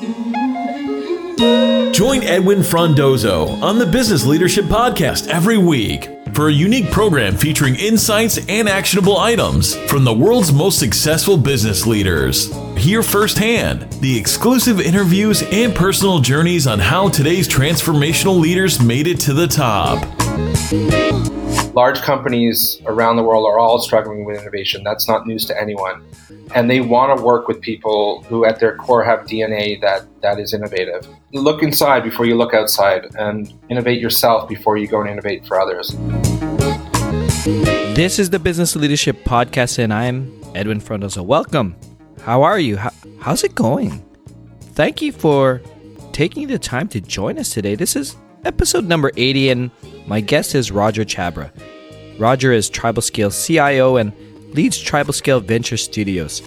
Join Edwin Frondozo on the Business Leadership Podcast every week for a unique program featuring insights and actionable items from the world's most successful business leaders. Hear firsthand the exclusive interviews and personal journeys on how today's transformational leaders made it to the top. Large companies around the world are all struggling with innovation. That's not news to anyone. And they want to work with people who, at their core, have DNA that, that is innovative. Look inside before you look outside and innovate yourself before you go and innovate for others. This is the Business Leadership Podcast, and I'm Edwin Frondozo. Welcome. How are you? How, how's it going? Thank you for taking the time to join us today. This is episode number 80, and my guest is Roger Chabra. Roger is TribalScale CIO and leads TribalScale Venture Studios.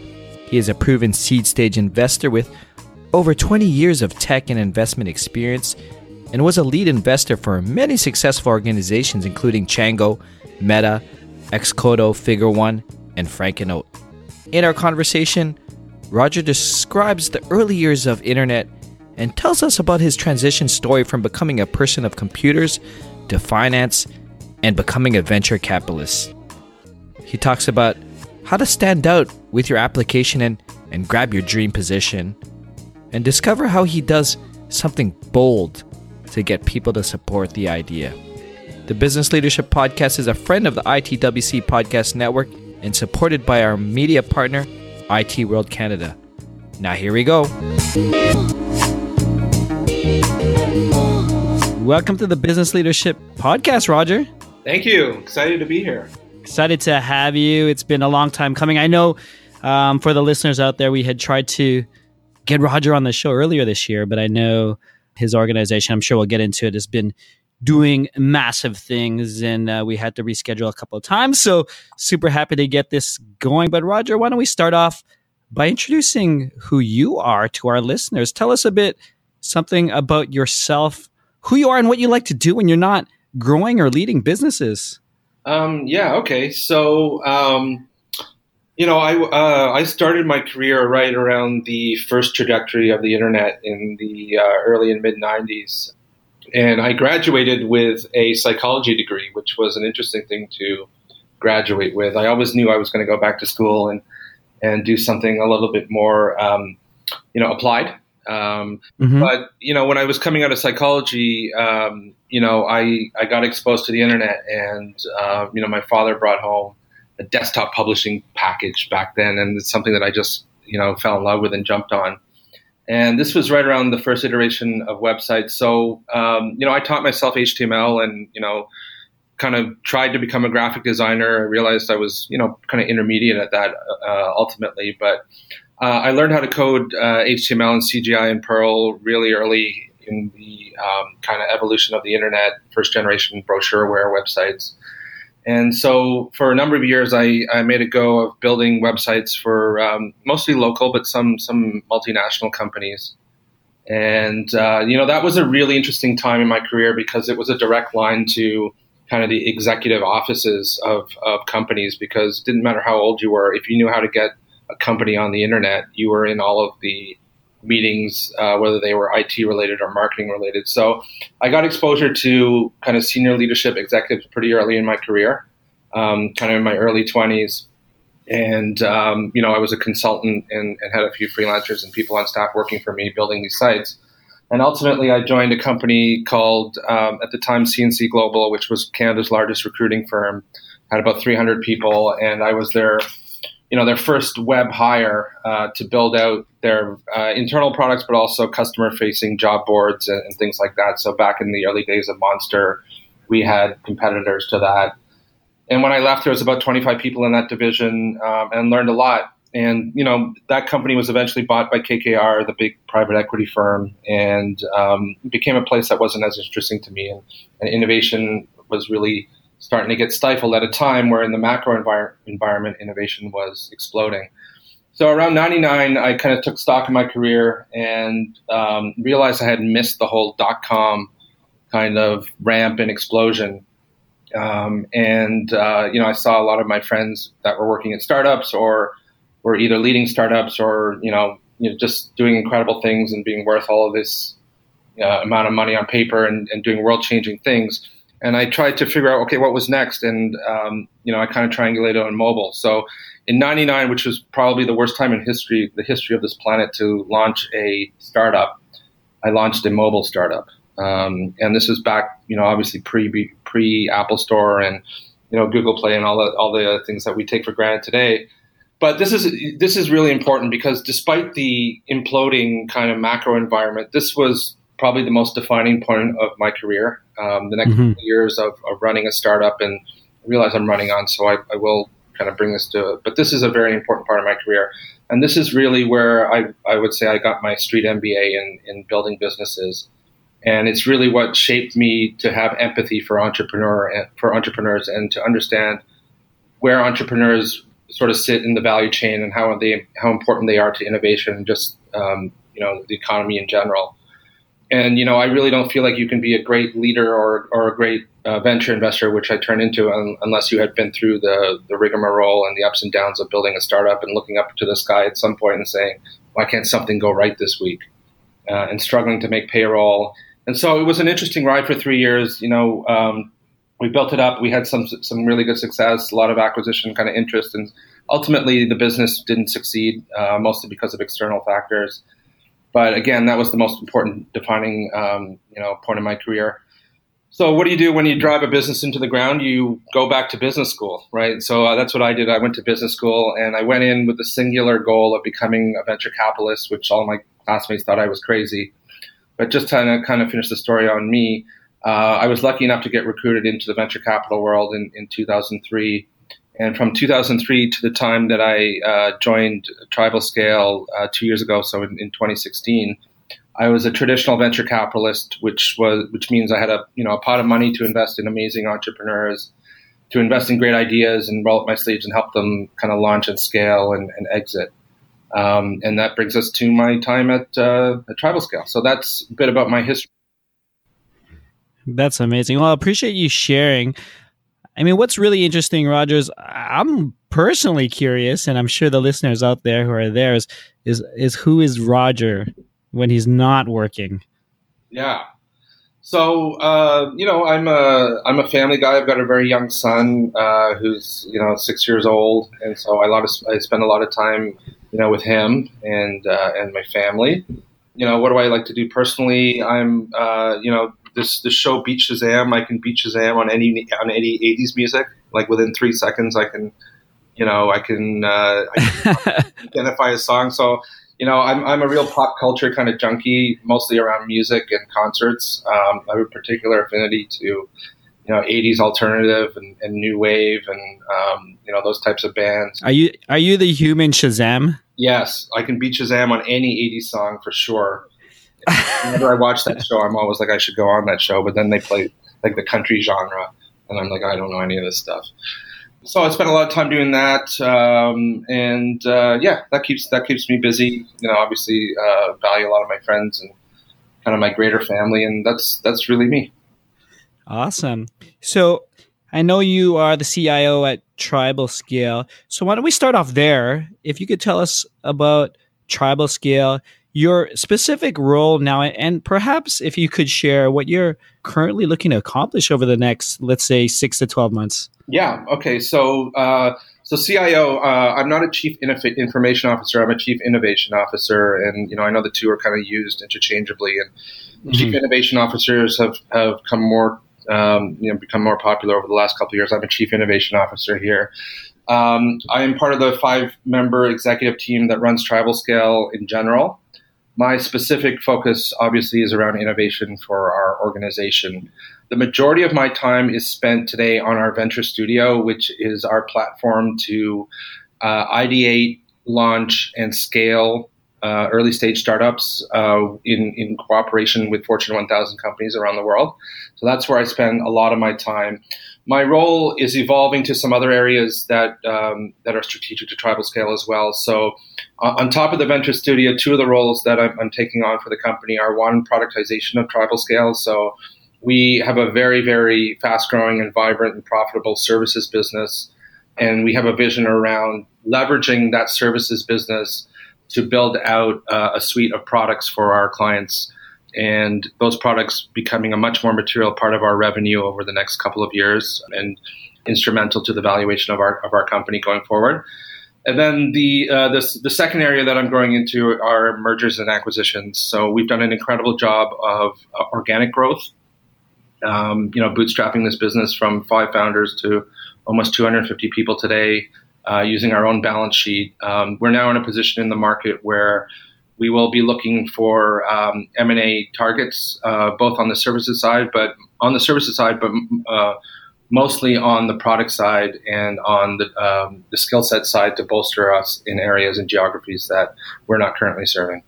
He is a proven seed stage investor with over 20 years of tech and investment experience and was a lead investor for many successful organizations including Chango, Meta, Excodo, Figure One, and Frankennote. In our conversation, Roger describes the early years of internet and tells us about his transition story from becoming a person of computers to finance and becoming a venture capitalist. He talks about how to stand out with your application and, and grab your dream position, and discover how he does something bold to get people to support the idea. The Business Leadership Podcast is a friend of the ITWC Podcast Network and supported by our media partner, IT World Canada. Now, here we go. Welcome to the Business Leadership Podcast, Roger. Thank you. Excited to be here. Excited to have you. It's been a long time coming. I know um, for the listeners out there, we had tried to get Roger on the show earlier this year, but I know his organization, I'm sure we'll get into it, has been doing massive things and uh, we had to reschedule a couple of times. So, super happy to get this going. But, Roger, why don't we start off by introducing who you are to our listeners? Tell us a bit something about yourself who you are and what you like to do when you're not growing or leading businesses. Um, yeah. Okay. So, um, you know, I uh, I started my career right around the first trajectory of the internet in the uh, early and mid '90s, and I graduated with a psychology degree, which was an interesting thing to graduate with. I always knew I was going to go back to school and and do something a little bit more, um, you know, applied. Um, mm-hmm. But you know, when I was coming out of psychology, um, you know, I I got exposed to the internet, and uh, you know, my father brought home a desktop publishing package back then, and it's something that I just you know fell in love with and jumped on. And this was right around the first iteration of websites. So um, you know, I taught myself HTML, and you know, kind of tried to become a graphic designer. I realized I was you know kind of intermediate at that uh, ultimately, but I learned how to code uh, HTML and CGI and Perl really early in the um, kind of evolution of the internet, first generation brochureware websites. And so for a number of years, I, I made a go of building websites for um, mostly local, but some, some multinational companies. And, uh, you know, that was a really interesting time in my career because it was a direct line to kind of the executive offices of, of companies because it didn't matter how old you were. If you knew how to get a company on the internet, you were in all of the meetings, uh, whether they were IT related or marketing related. So I got exposure to kind of senior leadership executives pretty early in my career, um, kind of in my early 20s. And, um, you know, I was a consultant and, and, had a few freelancers and people on staff working for me building these sites. And ultimately, I joined a company called, um, at the time, CNC Global, which was Canada's largest recruiting firm, had about 300 people. And I was their you know their first web hire uh, to build out their uh, internal products, but also customer facing job boards and, and, things like that. So back in the early days of Monster, we had competitors to that. And when I left, there was about 25 people in that division, um, and learned a lot. And you know that company was eventually bought by KKR, the big private equity firm, and um, became a place that wasn't as interesting to me. And, and innovation was really starting to get stifled at a time where in the macro envir- environment innovation was exploding. So around 99, I kind of took stock in my career and um, realized I had missed the whole dot com kind of ramp and explosion. Um, and, uh, you know, I saw a lot of my friends that were working at startups or were either leading startups or, you know, you know, just doing incredible things and being worth all of this uh, amount of money on paper and, and doing world changing things. And I tried to figure out, okay, what was next? And, um, you know, I kind of triangulated on mobile. So in 99, which was probably the worst time in history, the history of this planet to launch a startup, I launched a mobile startup. Um, and this was back, you know, obviously pre pre Apple Store and, you know, Google Play and all the, all the things that we take for granted today. But this is this is really important because despite the imploding kind of macro environment, this was probably the most defining point of my career. Um, the next mm-hmm. years of, of, running a startup, and realize I'm running on, so I, I, will kind of bring this to it. But this is a very important part of my career, and this is really where I, I would say I got my street MBA in, in building businesses, and it's really what shaped me to have empathy for entrepreneur for entrepreneurs and to understand where entrepreneurs sort of sit in the value chain and how they how important they are to innovation and just um, you know the economy in general. And you know, I really don't feel like you can be a great leader or or a great uh, venture investor, which I turned into, un- unless you had been through the the rigmarole and the ups and downs of building a startup and looking up to the sky at some point and saying, "Why can't something go right this week?" Uh, and struggling to make payroll. And so it was an interesting ride for three years. You know, um, we built it up. We had some some really good success, a lot of acquisition kind of interest, and ultimately the business didn't succeed, uh, mostly because of external factors. But again, that was the most important defining um, you know point in my career. So what do you do when you drive a business into the ground? You go back to business school, right? So uh, that's what I did. I went to business school and I went in with the singular goal of becoming a venture capitalist, which all my classmates thought I was crazy. But just to kind of, kind of finish the story on me, uh, I was lucky enough to get recruited into the venture capital world in, in 2003. And from 2003 to the time that I uh, joined Tribal Scale uh, two years ago, so in, in, 2016, I was a traditional venture capitalist, which was which means I had a you know a pot of money to invest in amazing entrepreneurs, to invest in great ideas and roll up my sleeves and help them kind of launch and scale and, and exit. Um, and that brings us to my time at, uh, at Tribal Scale. So that's a bit about my history. That's amazing. Well, I appreciate you sharing. I mean, what's really interesting, Rogers, I'm personally curious, and I'm sure the listeners out there who are there is is, is who is Roger when he's not working? Yeah. So uh, you know, I'm a I'm a family guy. I've got a very young son uh, who's you know six years old, and so I lot of I spend a lot of time you know with him and uh, and my family. You know, what do I like to do personally? I'm uh, you know this this show Beat Shazam. I can beat Shazam on any on any '80s music. Like within three seconds, I can, you know, I can, uh, I can identify a song. So you know, I'm I'm a real pop culture kind of junkie, mostly around music and concerts. Um, I have a particular affinity to, you know, '80s alternative and, and new wave and um, you know those types of bands. Are you are you the human Shazam? Yes, I can beat Shazam on any '80s song for sure whenever I watch that show, I'm always like, I should go on that show. But then they play like the country genre, and I'm like, I don't know any of this stuff. So I spent a lot of time doing that, um, and uh, yeah, that keeps that keeps me busy. You know, obviously, uh, value a lot of my friends and kind of my greater family, and that's that's really me. Awesome. So I know you are the CIO at Tribal Scale. So why don't we start off there? If you could tell us about Tribal Scale, your specific role now, and perhaps if you could share what you're currently looking to accomplish over the next, let's say, six to 12 months. Yeah. Okay. So, uh, so CIO, uh, I'm not a chief information officer. I'm a chief innovation officer, and you know I know the two are kind of used interchangeably. And mm-hmm. chief innovation officers have have come more, um, you know, become more popular over the last couple of years. I'm a chief innovation officer here. Um, I am part of the five member executive team that runs Tribal Scale in general. My specific focus, obviously, is around innovation for our organization. The majority of my time is spent today on our venture studio, which is our platform to uh, ideate, launch, and scale uh, early stage startups uh, in, in cooperation with Fortune 1000 companies around the world. So that's where I spend a lot of my time my role is evolving to some other areas that um, that are strategic to tribal scale as well. So, uh, on top of the venture studio, two of the roles that I'm, I'm, taking on for the company are one productization of tribal scale. So, we have a very very fast growing and vibrant and profitable services business, and we have a vision around leveraging that services business to build out uh, a suite of products for our clients and those products becoming a much more material part of our revenue over the next couple of years and instrumental to the valuation of our of our company going forward. And then the, uh, the the second area that I'm growing into are mergers and acquisitions. So we've done an incredible job of uh, organic growth. Um, you know, bootstrapping this business from five founders to almost 250 people today, uh, using our own balance sheet. Um, we're now in a position in the market where we will be looking for um, M&A targets, uh, both on the services side, but on the services side, but uh, mostly on the product side and on the, um, the skill set side to bolster us in areas and geographies that we're not currently serving.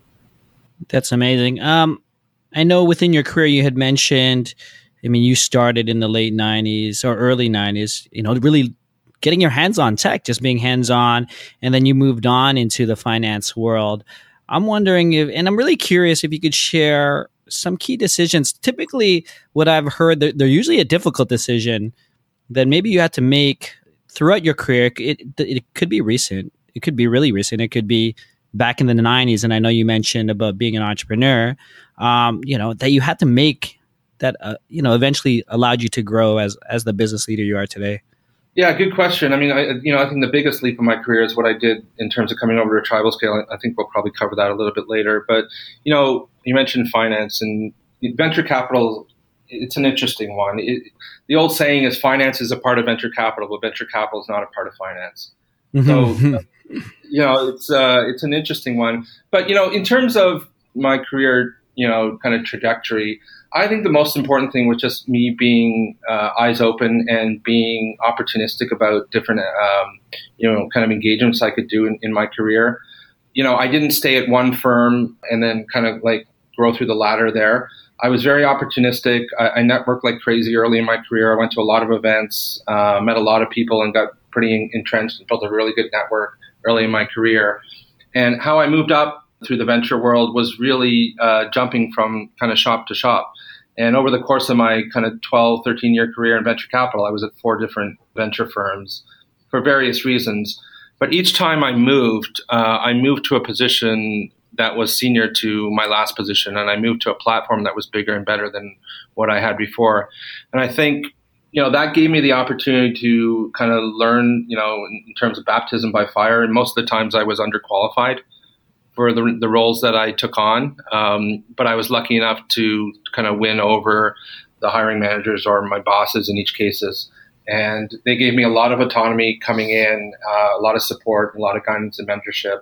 That's amazing. Um, I know within your career you had mentioned, I mean, you started in the late 90s or early 90s, you know, really getting your hands on tech, just being hands on, and then you moved on into the finance world. I'm wondering if, and I'm really curious if you could share some key decisions. Typically, what I've heard, they're, they're usually a difficult decision that maybe you had to make throughout your career. It, it could be recent. It could be really recent. It could be back in the 90s. And I know you mentioned about being an entrepreneur, um, you know, that you had to make that, uh, you know, eventually allowed you to grow as, as the business leader you are today. Yeah, good question. I mean, I, you know, I think the biggest leap in my career is what I did in terms of coming over to tribal scale. I think we'll probably cover that a little bit later. But you know, you mentioned finance and venture capital. It's an interesting one. It, the old saying is finance is a part of venture capital, but venture capital is not a part of finance. Mm-hmm. So, you know, it's uh, it's an interesting one. But you know, in terms of my career, you know, kind of trajectory, I think the most important thing was just me being uh, eyes open and being opportunistic about different, um, you know, kind of engagements I could do in, in, my career. You know, I didn't stay at one firm and then kind of like grow through the ladder there. I was very opportunistic. I, I networked like crazy early in my career. I went to a lot of events, uh, met a lot of people, and got pretty entrenched and built a really good network early in my career. And how I moved up through the venture world was really uh, jumping from kind of shop to shop. And over the course of my kind of 12, 13 year career in venture capital, I was at four different venture firms for various reasons. But each time I moved, uh, I moved to a position that was senior to my last position, and I moved to a platform that was bigger and better than what I had before. And I think, you know, that gave me the opportunity to kind of learn, you know, in terms of baptism by fire. And most of the times I was underqualified for the, the roles that I took on. Um, but I was lucky enough to kind of win over the hiring managers or my bosses in each cases. And they gave me a lot of autonomy coming in, uh, a lot of support, a lot of guidance and mentorship.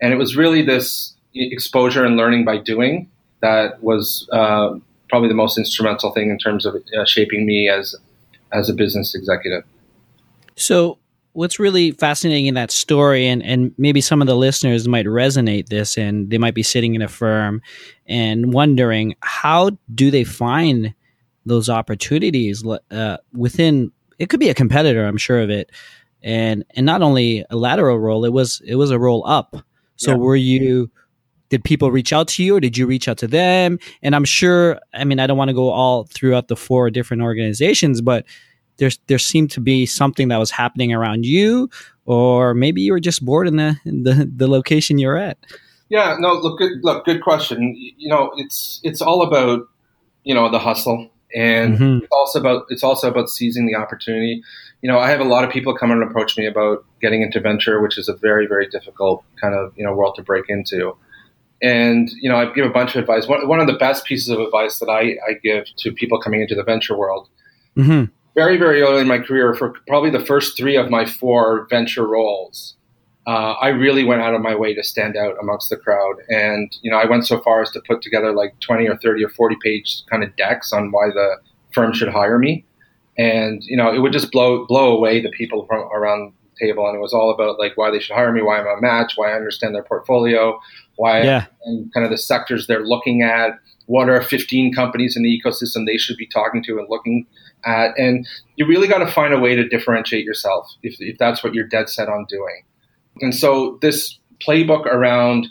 And it was really this exposure and learning by doing that was uh, probably the most instrumental thing in terms of uh, shaping me as as a business executive. So, what's really fascinating in that story and, and maybe some of the listeners might resonate this and they might be sitting in a firm and wondering how do they find those opportunities uh, within it could be a competitor i'm sure of it and and not only a lateral role it was it was a roll up so yeah. were you did people reach out to you or did you reach out to them and i'm sure i mean i don't want to go all throughout the four different organizations but there's there seemed to be something that was happening around you, or maybe you were just bored in the in the, the location you're at. Yeah, no, look, good, look, good question. You know, it's it's all about you know the hustle, and mm-hmm. it's also about it's also about seizing the opportunity. You know, I have a lot of people come and approach me about getting into venture, which is a very very difficult kind of you know world to break into. And you know, I give a bunch of advice. One, one of the best pieces of advice that I, I give to people coming into the venture world mm-hmm very, very early in my career, for probably the first three of my four venture roles, uh, I really went out of my way to stand out amongst the crowd. And, you know, I went so far as to put together like 20 or 30 or 40 page kind of decks on why the firm should hire me. And, you know, it would just blow, blow away the people from around the table. And it was all about like why they should hire me, why I'm a match, why I understand their portfolio, why yeah. and kind of the sectors they're looking at. What are 15 companies in the ecosystem they should be talking to and looking at. And you really got to find a way to differentiate yourself if, if that's what you're dead set on doing. And so this playbook around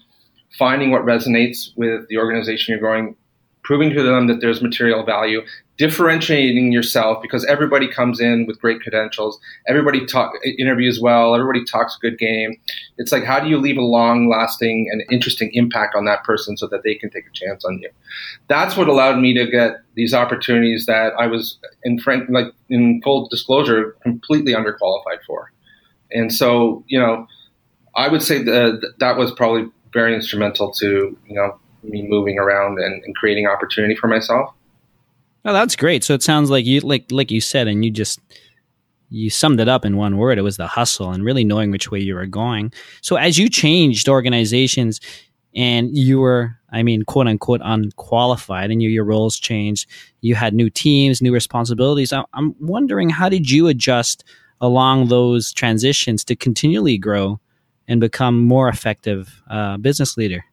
finding what resonates with the organization you're growing, proving to them that there's material value, differentiating yourself because everybody comes in with great credentials. Everybody talk interviews well. Everybody talks a good game. It's like how do you leave a long lasting and interesting impact on that person so that they can take a chance on you? That's what allowed me to get these opportunities that i was in frank like in full disclosure completely underqualified for. And so you know i would say that that was probably very instrumental to you know me moving around and, and creating opportunity for myself Oh, that's great. So it sounds like you like like you said, and you just you summed it up in one word. It was the hustle and really knowing which way you were going. So as you changed organizations and you were, I mean, quote unquote, unqualified, and you, your roles changed, you had new teams, new responsibilities. I, I'm wondering how did you adjust along those transitions to continually grow and become more effective uh, business leader?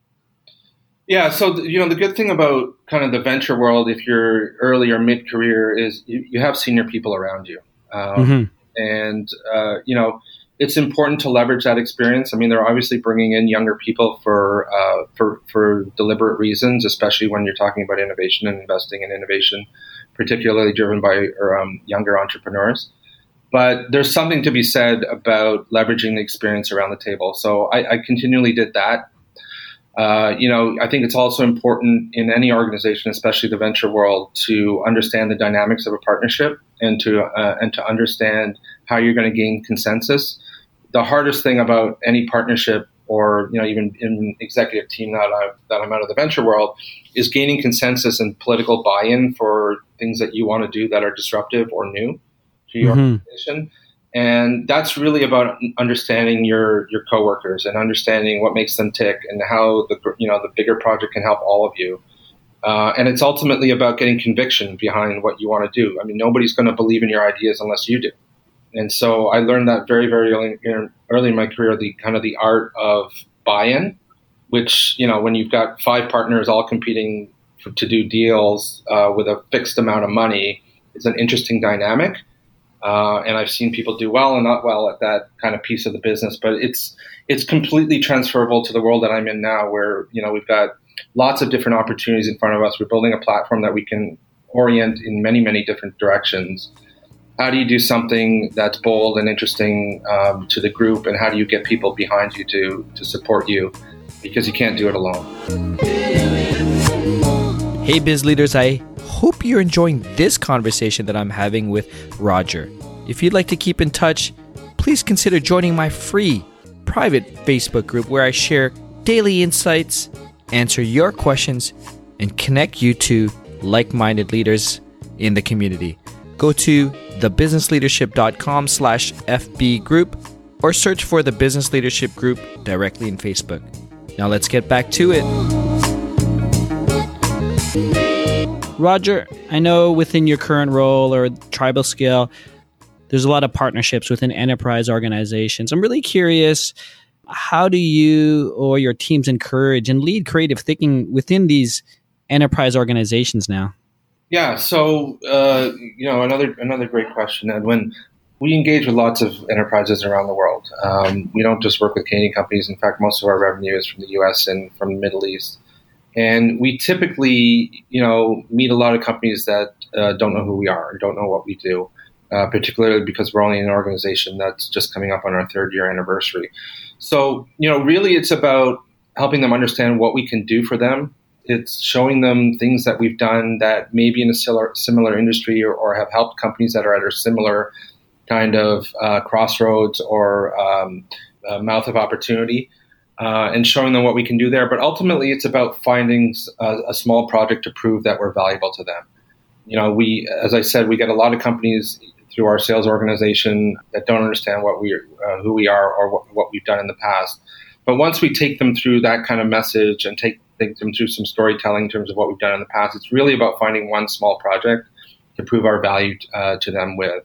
Yeah, so you know the good thing about kind of the venture world, if you're early or mid career, is you, you, have senior people around you, um, mm-hmm. and uh, you know it's important to leverage that experience. I mean, they're obviously bringing in younger people for uh, for for deliberate reasons, especially when you're talking about innovation and investing in innovation, particularly driven by um, younger entrepreneurs. But there's something to be said about leveraging the experience around the table. So I, I continually did that uh, you know, I think it's also important in any organization, especially the venture world, to understand the dynamics of a partnership and to uh, and to understand how you're going to gain consensus. The hardest thing about any partnership, or you know, even in executive team that I that I'm out of the venture world, is gaining consensus and political buy-in for things that you want to do that are disruptive or new to your mm-hmm. organization and that's really about understanding your your coworkers and understanding what makes them tick and how the you know the bigger project can help all of you. Uh, and it's ultimately about getting conviction behind what you want to do. I mean, nobody's going to believe in your ideas unless you do. And so I learned that very, very early, early in my career, the kind of the art of buy-in, which you know, when you've got five partners all competing for, to do deals uh, with a fixed amount of money, it's an interesting dynamic. Uh, and I've seen people do well and not well at that kind of piece of the business. But it's it's completely transferable to the world that I'm in now, where you know we've got lots of different opportunities in front of us. We're building a platform that we can orient in many many different directions. How do you do something that's bold and interesting um, to the group, and how do you get people behind you to to support you? Because you can't do it alone. Hey, biz leaders! I hope you're enjoying this conversation that I'm having with Roger. If you'd like to keep in touch, please consider joining my free private Facebook group where I share daily insights, answer your questions, and connect you to like minded leaders in the community. Go to thebusinessleadership.com slash FB group or search for the Business Leadership Group directly in Facebook. Now let's get back to it. Roger, I know within your current role or tribal scale, there's a lot of partnerships within enterprise organizations. I'm really curious how do you or your teams encourage and lead creative thinking within these enterprise organizations now? Yeah, so uh, you know another another great question, Edwin. We engage with lots of enterprises around the world. Um, we don't just work with Canadian companies. In fact, most of our revenue is from the U.S. and from the Middle East. And we typically, you know, meet a lot of companies that uh, don't know who we are, don't know what we do, uh, particularly because we're only an organization that's just coming up on our third year anniversary. So, you know, really it's about helping them understand what we can do for them. It's showing them things that we've done that maybe in a similar, similar industry or, or have helped companies that are at a similar kind of uh, crossroads or um, mouth of opportunity uh, and showing them what we can do there. But ultimately, it's about finding a, a, small project to prove that we're valuable to them. You know, we, as I said, we get a lot of companies through our sales organization that don't understand what we, uh, who we are, or what, what, we've done in the past. But once we take them through that kind of message and take, take them through some storytelling in terms of what we've done in the past, it's really about finding one small project to prove our value uh, to them with.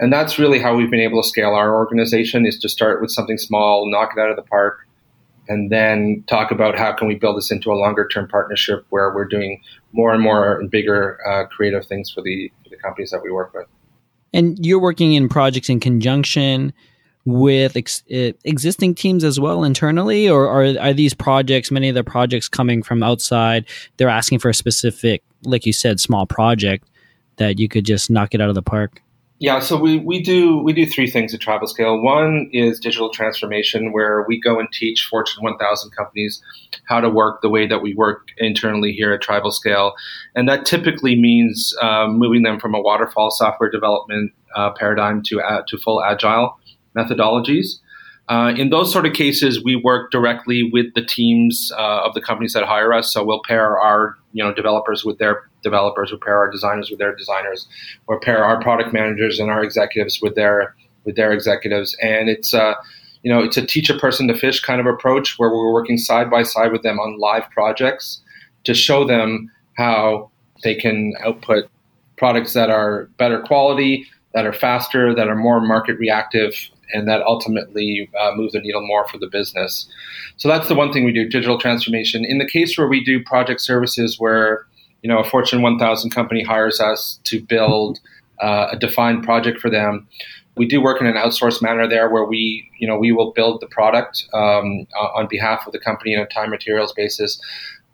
And that's really how we've been able to scale our organization is to start with something small, knock it out of the park, and then talk about how can we build this into a longer term partnership where we're doing more and more and bigger uh, creative things for the for the companies that we work with. And you're working in projects in conjunction with ex- existing teams as well internally, or are, are these projects, many of the projects coming from outside, they're asking for a specific, like you said, small project, that you could just knock it out of the park? Yeah, so we, we do we do three things at Tribal Scale. One is digital transformation, where we go and teach Fortune 1000 companies how to work the way that we work internally here at Tribal Scale, and that typically means uh, moving them from a waterfall software development uh, paradigm to uh, to full agile methodologies. Uh, in those sort of cases, we work directly with the teams uh, of the companies that hire us. So we'll pair our you know developers with their developers, we'll pair our designers with their designers, or pair our product managers and our executives with their with their executives. And it's uh, you know it's a teach a person to fish kind of approach where we're working side by side with them on live projects to show them how they can output products that are better quality, that are faster, that are more market reactive, and that ultimately uh, move the needle more for the business. So that's the one thing we do: digital transformation. In the case where we do project services, where you know a Fortune 1000 company hires us to build uh, a defined project for them. We do work in an outsourced manner there, where we, you know, we will build the product um, on behalf of the company on a time materials basis.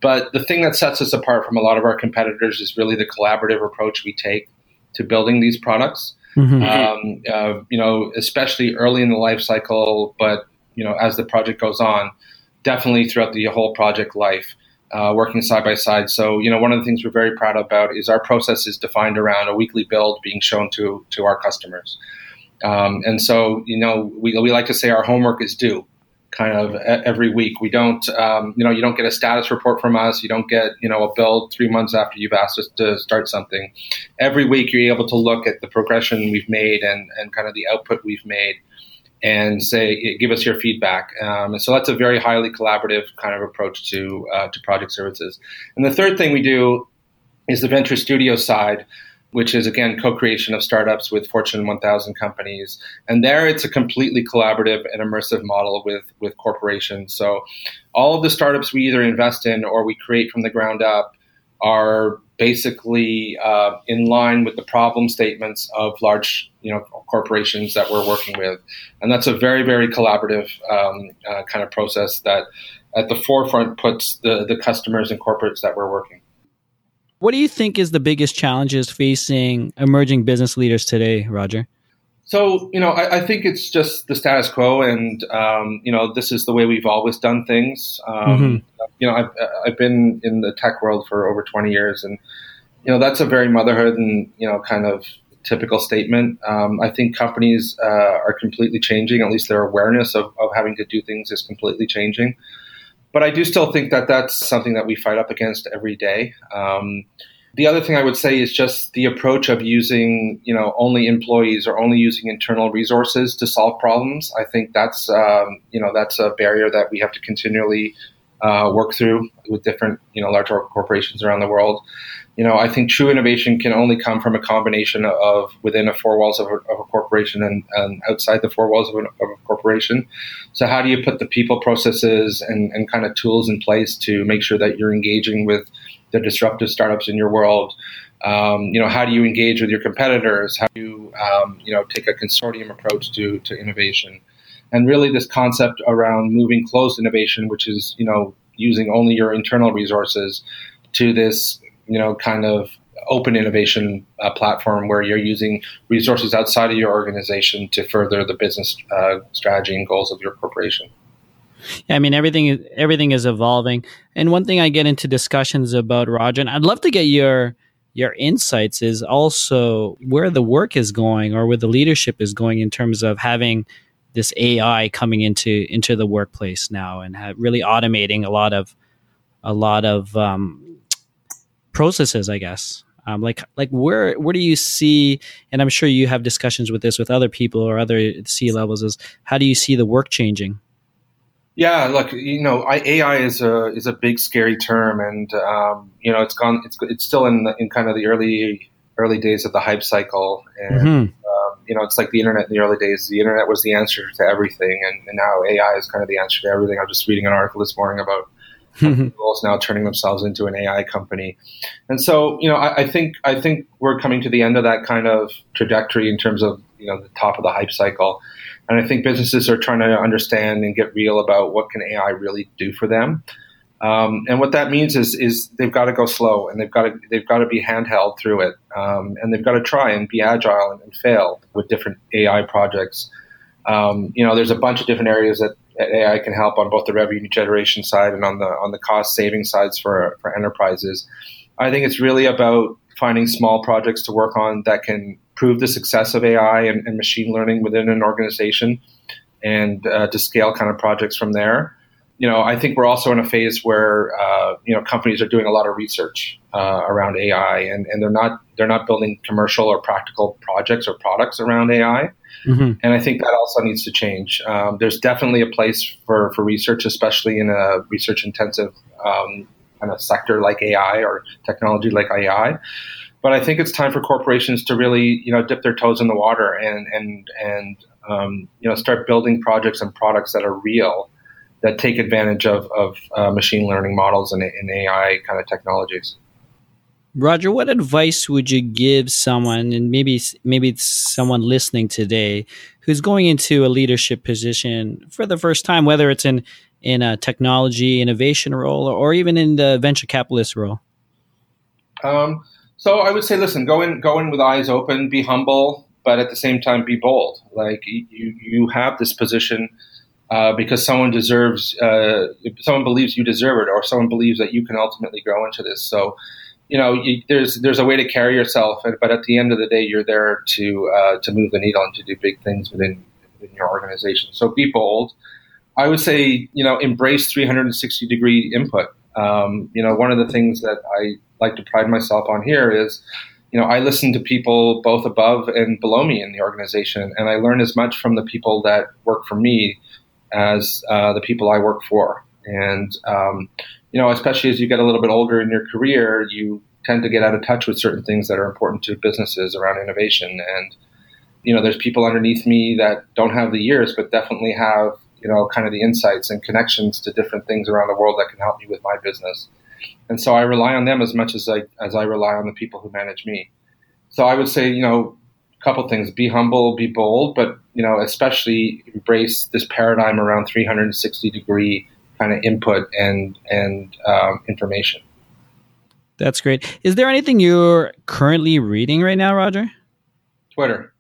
But the thing that sets us apart from a lot of our competitors is really the collaborative approach we take to building these products. Mm-hmm. Um, uh, you know, especially early in the life cycle, but you know, as the project goes on, definitely throughout the whole project life, uh, working side by side. So, you know, one of the things we're very proud about is our process is defined around a weekly build being shown to to our customers. Um, and so, you know, we, we like to say our homework is due kind of every week. We don't, um, you know, you don't get a status report from us. You don't get, you know, a build three months after you've asked us to start something. Every week, you're able to look at the progression we've made and, and kind of the output we've made and say, give us your feedback. Um, so that's a very highly collaborative kind of approach to, uh, to project services. And the third thing we do is the venture studio side which is again co-creation of startups with Fortune 1000 companies. And there, it's a completely collaborative and immersive model with with corporations. So, all of the startups we either invest in or we create from the ground up are basically uh, in line with the problem statements of large you know corporations that we're working with and that's a very very collaborative um, uh, kind of process that at the forefront puts the, the customers and corporates that we're working what do you think is the biggest challenges facing emerging business leaders today, Roger? So, you know, I, I think it's just the status quo, and um, you know, this is the way we've always done things. Um, mm-hmm. You know, I've, I've been in the tech world for over 20 years, and you know, that's a very motherhood and you know, kind of typical statement. Um, I think companies uh, are completely changing. At least their awareness of, of having to do things is completely changing. But I do still think that that's something that we fight up against every day. Um, the other thing I would say is just the approach of using, you know, only employees or only using internal resources to solve problems. I think that's, um, you know, that's a barrier that we have to continually uh, work through with different, you know, larger corporations around the world you know, I think true innovation can only come from a combination of within the four walls of a, of a corporation and, and, outside the four walls of, of, a corporation. So, how do you put the people, processes, and, and kind of tools in place to make sure that you're engaging with the disruptive startups in your world? Um, you know, how do you engage with your competitors? How do you, um, you know, take a consortium approach to, to innovation? And really, this concept around moving closed innovation, which is, you know, using only your internal resources, to this you know, kind of open innovation uh, platform where you're using resources outside of your organization to further the business uh, strategy and goals of your corporation. Yeah, I mean everything is everything is evolving. And one thing I get into discussions about Roger, and I'd love to get your your insights is also where the work is going or where the leadership is going in terms of having this AI coming into into the workplace now and really automating a lot of a lot of um, processes, I guess. Um, like like where where do you see? And I'm sure you have discussions with this with other people or other C levels. Is how do you see the work changing? Yeah, look, you know, AI is a is a big scary term, and um, you know, it's gone. It's it's still in the, in kind of the early early days of the hype cycle, and mm-hmm. um, you know, it's like the internet in the early days. The internet was the answer to everything, and, and now AI is kind of the answer to everything. I was just reading an article this morning about Google is now turning themselves into an AI company, and so you know I, I, think I think we're coming to the end of that kind of trajectory in terms of you know the top of the hype cycle, and I think businesses are trying to understand and get real about what can AI really do for them. Um, and what that means is is they've got to go slow and they've got to they've got to be handheld through it um, and they've got to try and be agile and, and fail with different AI projects. Um, you know, there's a bunch of different areas that, that, AI can help on both the revenue generation side and on the on the cost saving sides for for enterprises. I think it's really about finding small projects to work on that can prove the success of AI and, and machine learning within an organization, and uh, to scale kind of projects from there you know, I think we're also in a phase where uh, you know companies are doing a lot of research uh, around AI, and, and they're not they're not building commercial or practical projects or products around AI. Mm-hmm. And I think that also needs to change. Um, there's definitely a place for, for research, especially in a research intensive um, kind of sector like AI or technology like AI. But I think it's time for corporations to really, you know, dip their toes in the water and and and um, you know start building projects and products that are real that take advantage of, of uh, machine learning models and, and AI kind of technologies. Roger, what advice would you give someone, and maybe maybe it's someone listening today, who's going into a leadership position for the first time, whether it's in in a technology innovation role or even in the venture capitalist role? Um, so I would say, listen, go in go in with eyes open, be humble, but at the same time, be bold. Like you you have this position uh, because someone deserves, uh, someone believes you deserve it, or someone believes that you can ultimately grow into this. So, you know, you, there's there's a way to carry yourself, but at the end of the day, you're there to uh, to move the needle and to do big things within within your organization. So be bold. I would say, you know, embrace 360 degree input. Um, you know, one of the things that I like to pride myself on here is, you know, I listen to people both above and below me in the organization, and I learn as much from the people that work for me as uh, the people I work for. And, um, you know, especially as you get a little bit older in your career, you tend to get out of touch with certain things that are important to businesses around innovation. And, you know, there's people underneath me that don't have the years, but definitely have, you know, kind of the insights and connections to different things around the world that can help me with my business. And so I rely on them as much as I, as I rely on the people who manage me. So I would say, you know, a couple things. Be humble be bold but you know especially embrace this paradigm around 360 degree kind of input and and um, information. That's great. Is there anything you're currently reading right now roger? Twitter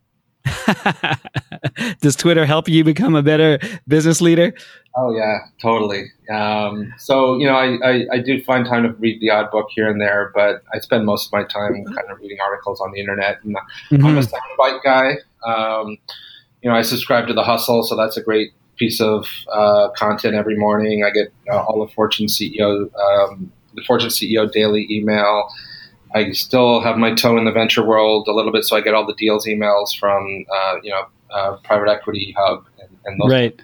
Does Twitter help you become a better business leader? Oh yeah, totally. Um, so you know, I, I, I, do find time to read the odd book here and there, but I spend most of my time kind of reading articles on the internet. And mm-hmm. I'm a soundbite guy. Um, you know, I subscribe to the Hustle, so that's a great piece of uh, content every morning. I get uh, all the Fortune CEO, um, the Fortune CEO daily email. I still have my toe in the venture world a little bit, so I get all the deals emails from uh, you know uh, private equity hub and, and those right.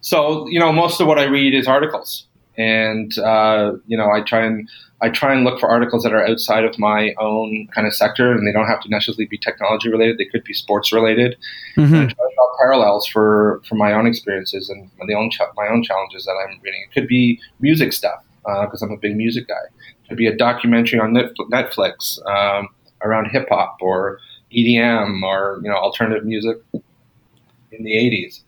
So you know, most of what I read is articles, and uh, you know, I try and I try and look for articles that are outside of my own kind of sector, and they don't have to necessarily be technology related. They could be sports related. Mm-hmm. And I try to draw parallels for for my own experiences and my own my own challenges that I'm reading. It could be music stuff because uh, I'm a big music guy. Be a documentary on Netflix um, around hip hop or EDM or you know alternative music in the '80s.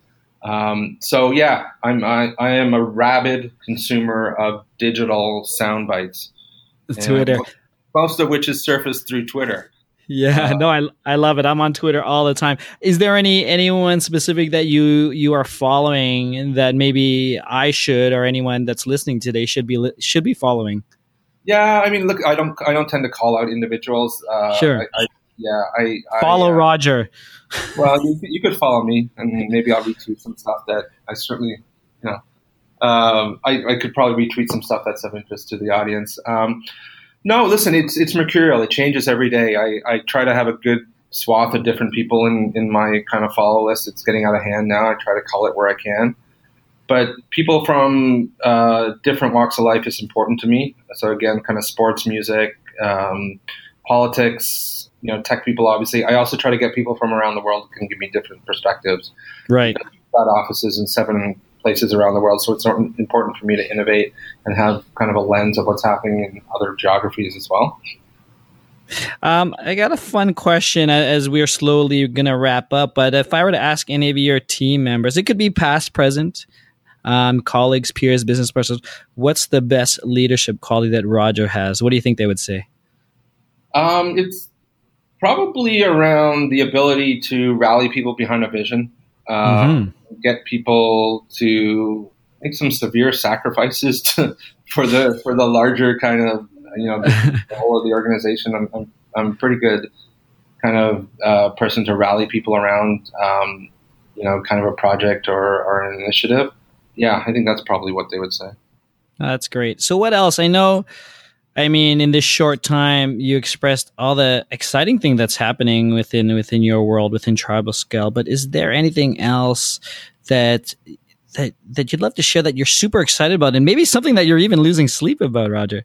Um, so yeah, I'm I, I, am a rabid consumer of digital sound bites. Twitter, most of which is surfaced through Twitter. Yeah, uh, no, I I love it. I'm on Twitter all the time. Is there any anyone specific that you you are following that maybe I should or anyone that's listening today should be should be following? Yeah, I mean, look, I don't I don't tend to call out individuals. Uh, sure. I, I, yeah, I, I follow uh, Roger. well, you, you could follow me, and maybe I'll retweet some stuff that I certainly, you know, um, I, I could probably retweet some stuff that's of interest to the audience. Um, no, listen, it's it's mercurial. It changes every day. I, I try to have a good swath of different people in, in my kind of follow list. It's getting out of hand now. I try to call it where I can. But people from uh, different walks of life is important to me. So again, kind of sports, music, um, politics, you know, tech people. Obviously, I also try to get people from around the world who can give me different perspectives. Right. Got offices in seven places around the world. So it's important for me to innovate and have kind of a lens of what's happening in other geographies as well. Um, I got a fun question as we're slowly going to wrap up. But if I were to ask any of your team members, it could be past, present, um, colleagues, peers, business partners, what's the best leadership quality that Roger has? What do you think they would say? Um, it's probably around the ability to rally people behind a vision, uh, mm-hmm. get people to make some severe sacrifices to, for the for the larger kind of you know the whole of the organization. I'm, I'm, I'm pretty good kind of uh, person to rally people around, um, you know, kind of a project or, or an initiative. Yeah, I think that's probably what they would say. That's great. So, what else? I know I mean, in this short time, you expressed all the exciting thing that's happening within within your world, within Tribal Scale. But is there anything else that that that you'd love to share that you're super excited about, and maybe something that you're even losing sleep about, Roger?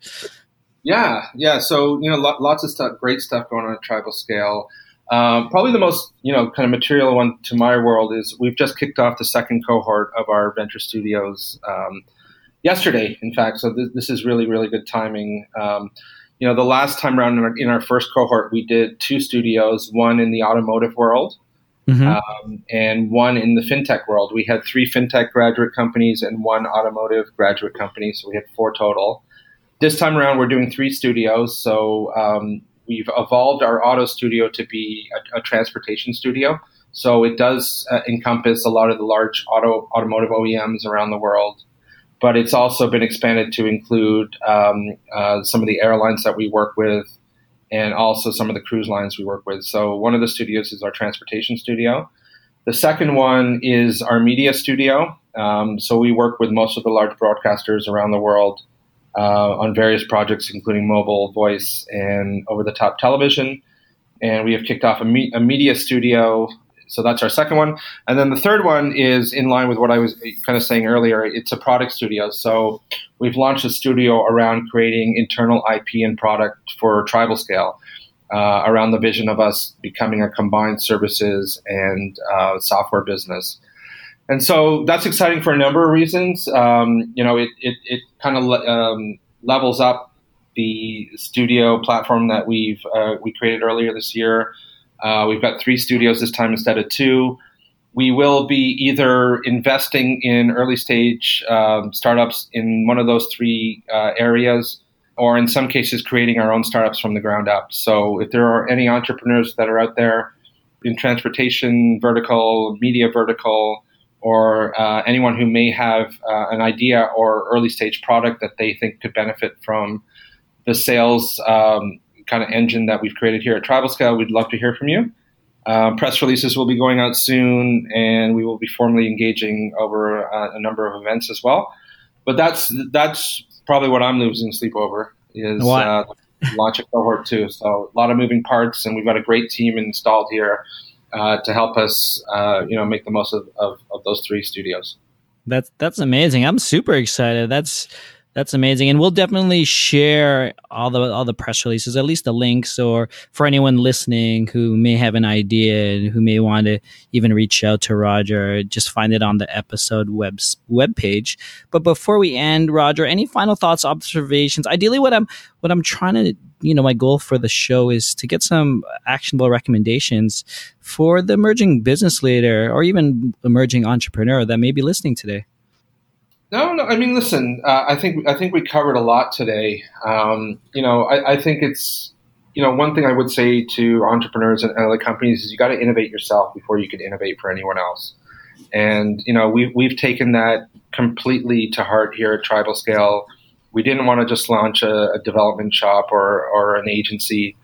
Yeah, yeah. So you know, lots of stuff, great stuff going on at Tribal Scale. Um, probably the most you know kind of material one to my world is we've just kicked off the second cohort of our Venture Studios. Um, yesterday, in fact. So this, this is really, really good timing. Um, you know, the last time around in our, in our, first cohort, we did two studios, one in the automotive world mm-hmm. um, and one in the fintech world. We had three fintech graduate companies and one automotive graduate company, so we had four total. This time around, we're doing three studios. So um, we've evolved our auto studio to be a, a transportation studio. So it does uh, encompass a lot of the large auto automotive OEMs around the world but it's also been expanded to include um, uh, some of the airlines that we work with and also some of the cruise lines we work with. So one of the studios is our transportation studio. The second one is our media studio. Um, so we work with most of the large broadcasters around the world on various projects, including mobile, voice, and over-the-top television. And we have kicked off a, me- a media studio so that's our second one. And then the third one is in line with what I was kind of saying earlier. It's a product studio. So we've launched a studio around creating internal IP and product for tribal scale. Uh, around the vision of us becoming a combined services and uh, software business. And so that's exciting for a number of reasons. Um, you know, it, it, it kind of le- um, levels up the studio platform that we've uh, we created earlier this year. Uh, we've got three studios this time instead of two. We will be either investing in early stage um, startups in one of those three uh, areas, or in some cases, creating our own startups from the ground up. So, if there are any entrepreneurs that are out there in transportation vertical, media vertical, or uh, anyone who may have uh, an idea or early stage product that they think could benefit from the sales um, kind of engine that we've created here at Tribal Scale, we'd love to hear from you. Um, press releases will be going out soon, and we will be formally engaging over uh, a number of events as well. But that's that's probably what I'm losing sleep over is uh, launch a cohort two. So a lot of moving parts, and we've got a great team installed here uh, to help us, uh, you know, make the most of, of, of those three studios. That's that's amazing. I'm super excited. That's that's amazing, and we'll definitely share all the all the press releases, at least the links, or for anyone listening who may have an idea and who may want to even reach out to Roger, just find it on the episode web web page. But before we end, Roger, any final thoughts, observations? Ideally, what I'm what I'm trying to you know my goal for the show is to get some actionable recommendations for the emerging business leader or even emerging entrepreneur that may be listening today. No, no. I mean, listen. Uh, I think I think we covered a lot today. Um, you know, I, I, think it's you know one thing I would say to entrepreneurs and other companies is you got to innovate yourself before you can innovate for anyone else. And you know, we've we've taken that completely to heart here at Tribal Scale. We didn't want to just launch a, a development shop or or an agency.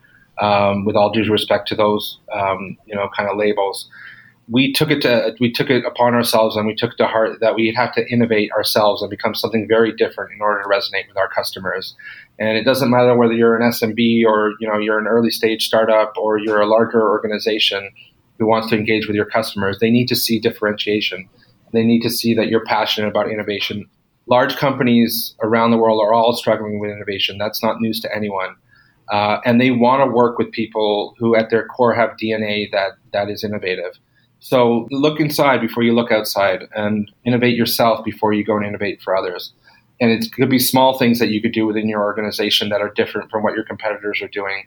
Um, with all due respect to those, um, you know, kind of labels we took it to we took it upon ourselves and we took to heart that we have to innovate ourselves and become something very different in order to resonate with our customers. And it doesn't matter whether you're an SMB or you know you're an early stage startup or you're a larger organization who wants to engage with your customers. They need to see differentiation. They need to see that you're passionate about innovation. Large companies around the world are all struggling with innovation. That's not news to anyone. Uh, and they want to work with people who, at their core, have DNA that that is innovative. So look inside before you look outside and innovate yourself before you go and innovate for others. And it could be small things that you could do within your organization that are different from what your competitors are doing.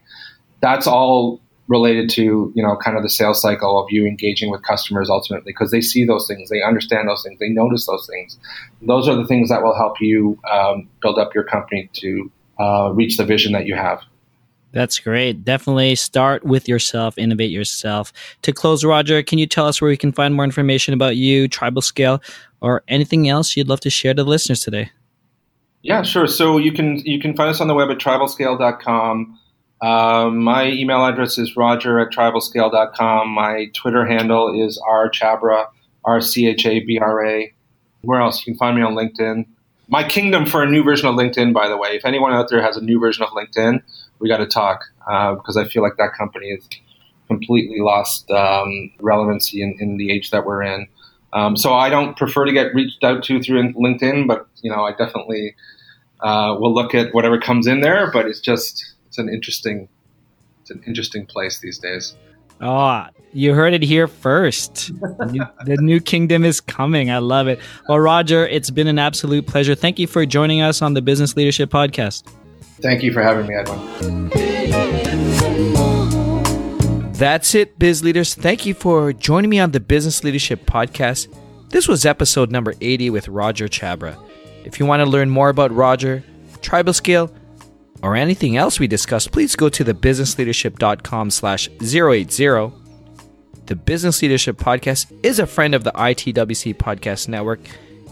That's all related to you know kind of the sales cycle of you engaging with customers ultimately because they see those things they understand those things they notice those things. Those are the things that will help you um, build up your company to uh, reach the vision that you have. That's great. Definitely start with yourself innovate yourself. To close roger can you tell us where we can find more information about you tribal scale or anything else you'd love to share to the listeners today? Yeah sure. So you can you can find us on the web at tribalscale.com um, my email address is roger at tribalscale.com. My Twitter handle is rchabra, R C H A B R A. Where else? You can find me on LinkedIn. My kingdom for a new version of LinkedIn, by the way. If anyone out there has a new version of LinkedIn, we got to talk uh, because I feel like that company has completely lost um, relevancy in, in, the age that we're in. Um, so I don't prefer to get reached out to through LinkedIn, but you know I definitely uh, will look at whatever comes in there. But it's just it's an interesting it's an interesting place these days. Oh, you heard it here first. the, new, the new kingdom is coming. I love it. Well, Roger, it's been an absolute pleasure. Thank you for joining us on the Business Leadership Podcast. Thank you for having me, Edwin. That's it, biz leaders. Thank you for joining me on the Business Leadership Podcast. This was episode number 80 with Roger Chabra. If you want to learn more about Roger, Tribal Scale, or anything else we discussed, please go to thebusinessleadership.com slash 080. The Business Leadership Podcast is a friend of the ITWC Podcast Network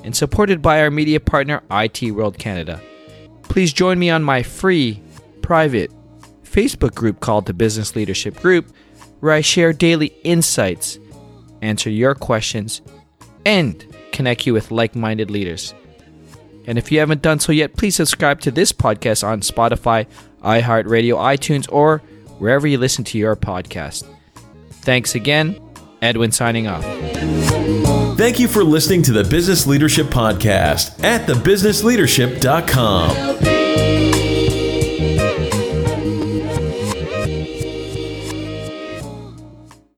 and supported by our media partner, IT World Canada. Please join me on my free, private Facebook group called the Business Leadership Group, where I share daily insights, answer your questions, and connect you with like minded leaders. And if you haven't done so yet, please subscribe to this podcast on Spotify, iHeartRadio, iTunes, or wherever you listen to your podcast. Thanks again. Edwin signing off. Thank you for listening to the Business Leadership Podcast at thebusinessleadership.com.